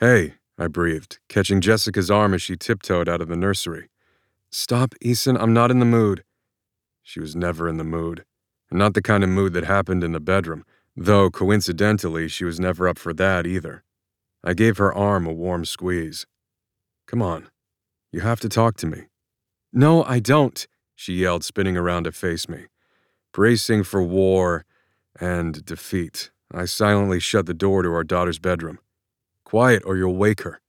Hey, I breathed, catching Jessica's arm as she tiptoed out of the nursery. Stop, Eason, I'm not in the mood. She was never in the mood. Not the kind of mood that happened in the bedroom, though coincidentally, she was never up for that either. I gave her arm a warm squeeze. Come on. You have to talk to me. No, I don't, she yelled, spinning around to face me. Bracing for war and defeat, I silently shut the door to our daughter's bedroom. Quiet, or you'll wake her.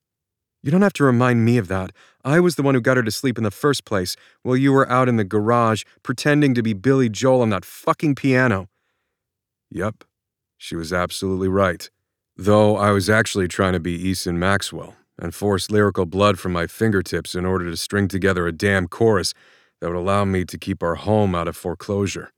You don't have to remind me of that. I was the one who got her to sleep in the first place, while you were out in the garage pretending to be Billy Joel on that fucking piano. Yep, she was absolutely right. Though I was actually trying to be Eason Maxwell and force lyrical blood from my fingertips in order to string together a damn chorus that would allow me to keep our home out of foreclosure.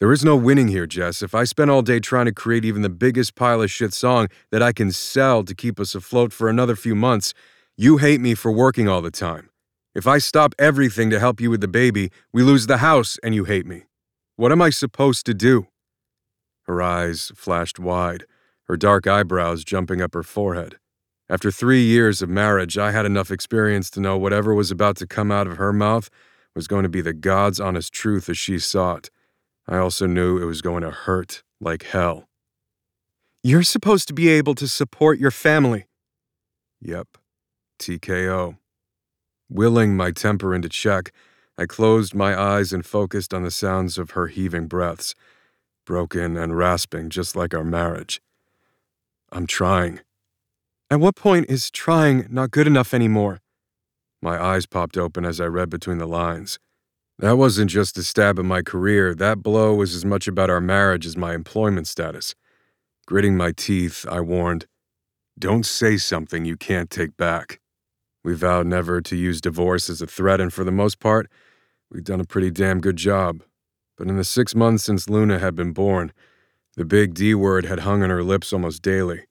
There is no winning here, Jess. If I spend all day trying to create even the biggest pile of shit song that I can sell to keep us afloat for another few months, you hate me for working all the time. If I stop everything to help you with the baby, we lose the house and you hate me. What am I supposed to do? Her eyes flashed wide, her dark eyebrows jumping up her forehead. After three years of marriage, I had enough experience to know whatever was about to come out of her mouth was going to be the God's honest truth as she saw it. I also knew it was going to hurt like hell. You're supposed to be able to support your family. Yep, TKO. Willing my temper into check, I closed my eyes and focused on the sounds of her heaving breaths, broken and rasping just like our marriage. I'm trying. At what point is trying not good enough anymore? My eyes popped open as I read between the lines. That wasn't just a stab at my career, that blow was as much about our marriage as my employment status. Gritting my teeth, I warned, Don't say something you can't take back. We vowed never to use divorce as a threat, and for the most part, we'd done a pretty damn good job. But in the six months since Luna had been born, the big D word had hung on her lips almost daily.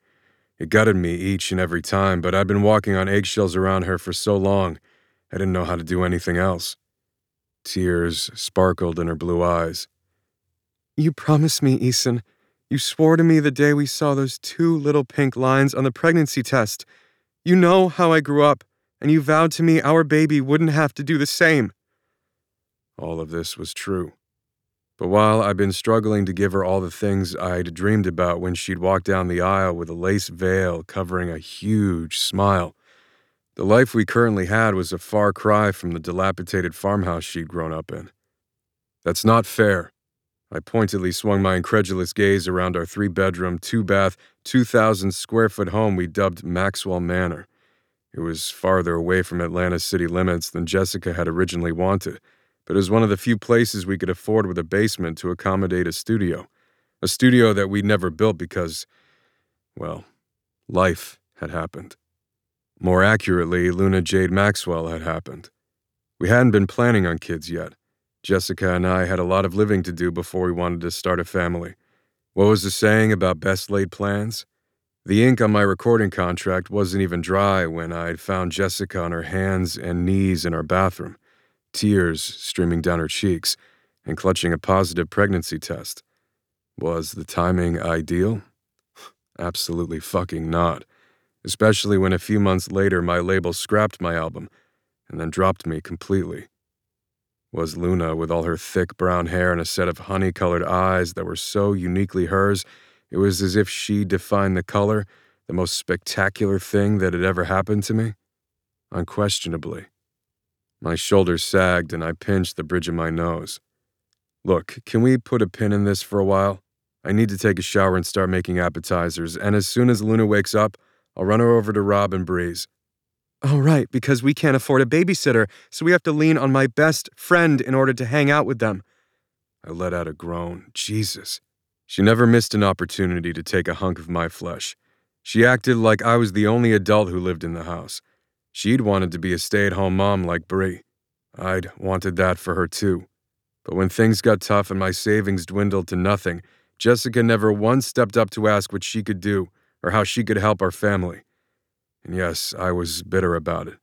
It gutted me each and every time, but I'd been walking on eggshells around her for so long, I didn't know how to do anything else. Tears sparkled in her blue eyes. You promised me, Eason. You swore to me the day we saw those two little pink lines on the pregnancy test. You know how I grew up, and you vowed to me our baby wouldn't have to do the same. All of this was true. But while I'd been struggling to give her all the things I'd dreamed about when she'd walk down the aisle with a lace veil covering a huge smile, the life we currently had was a far cry from the dilapidated farmhouse she'd grown up in. That's not fair. I pointedly swung my incredulous gaze around our three bedroom, two bath, 2,000 square foot home we dubbed Maxwell Manor. It was farther away from Atlanta's city limits than Jessica had originally wanted, but it was one of the few places we could afford with a basement to accommodate a studio. A studio that we'd never built because, well, life had happened. More accurately, Luna Jade Maxwell had happened. We hadn't been planning on kids yet. Jessica and I had a lot of living to do before we wanted to start a family. What was the saying about best laid plans? The ink on my recording contract wasn't even dry when I'd found Jessica on her hands and knees in our bathroom, tears streaming down her cheeks, and clutching a positive pregnancy test. Was the timing ideal? Absolutely fucking not especially when a few months later my label scrapped my album and then dropped me completely. Was Luna, with all her thick brown hair and a set of honey colored eyes that were so uniquely hers, it was as if she defined the color, the most spectacular thing that had ever happened to me? Unquestionably. My shoulders sagged and I pinched the bridge of my nose. Look, can we put a pin in this for a while? I need to take a shower and start making appetizers, and as soon as Luna wakes up, I'll run her over to Rob and Bree's. Oh, right, because we can't afford a babysitter, so we have to lean on my best friend in order to hang out with them. I let out a groan. Jesus. She never missed an opportunity to take a hunk of my flesh. She acted like I was the only adult who lived in the house. She'd wanted to be a stay at home mom like Bree. I'd wanted that for her too. But when things got tough and my savings dwindled to nothing, Jessica never once stepped up to ask what she could do or how she could help our family. And yes, I was bitter about it.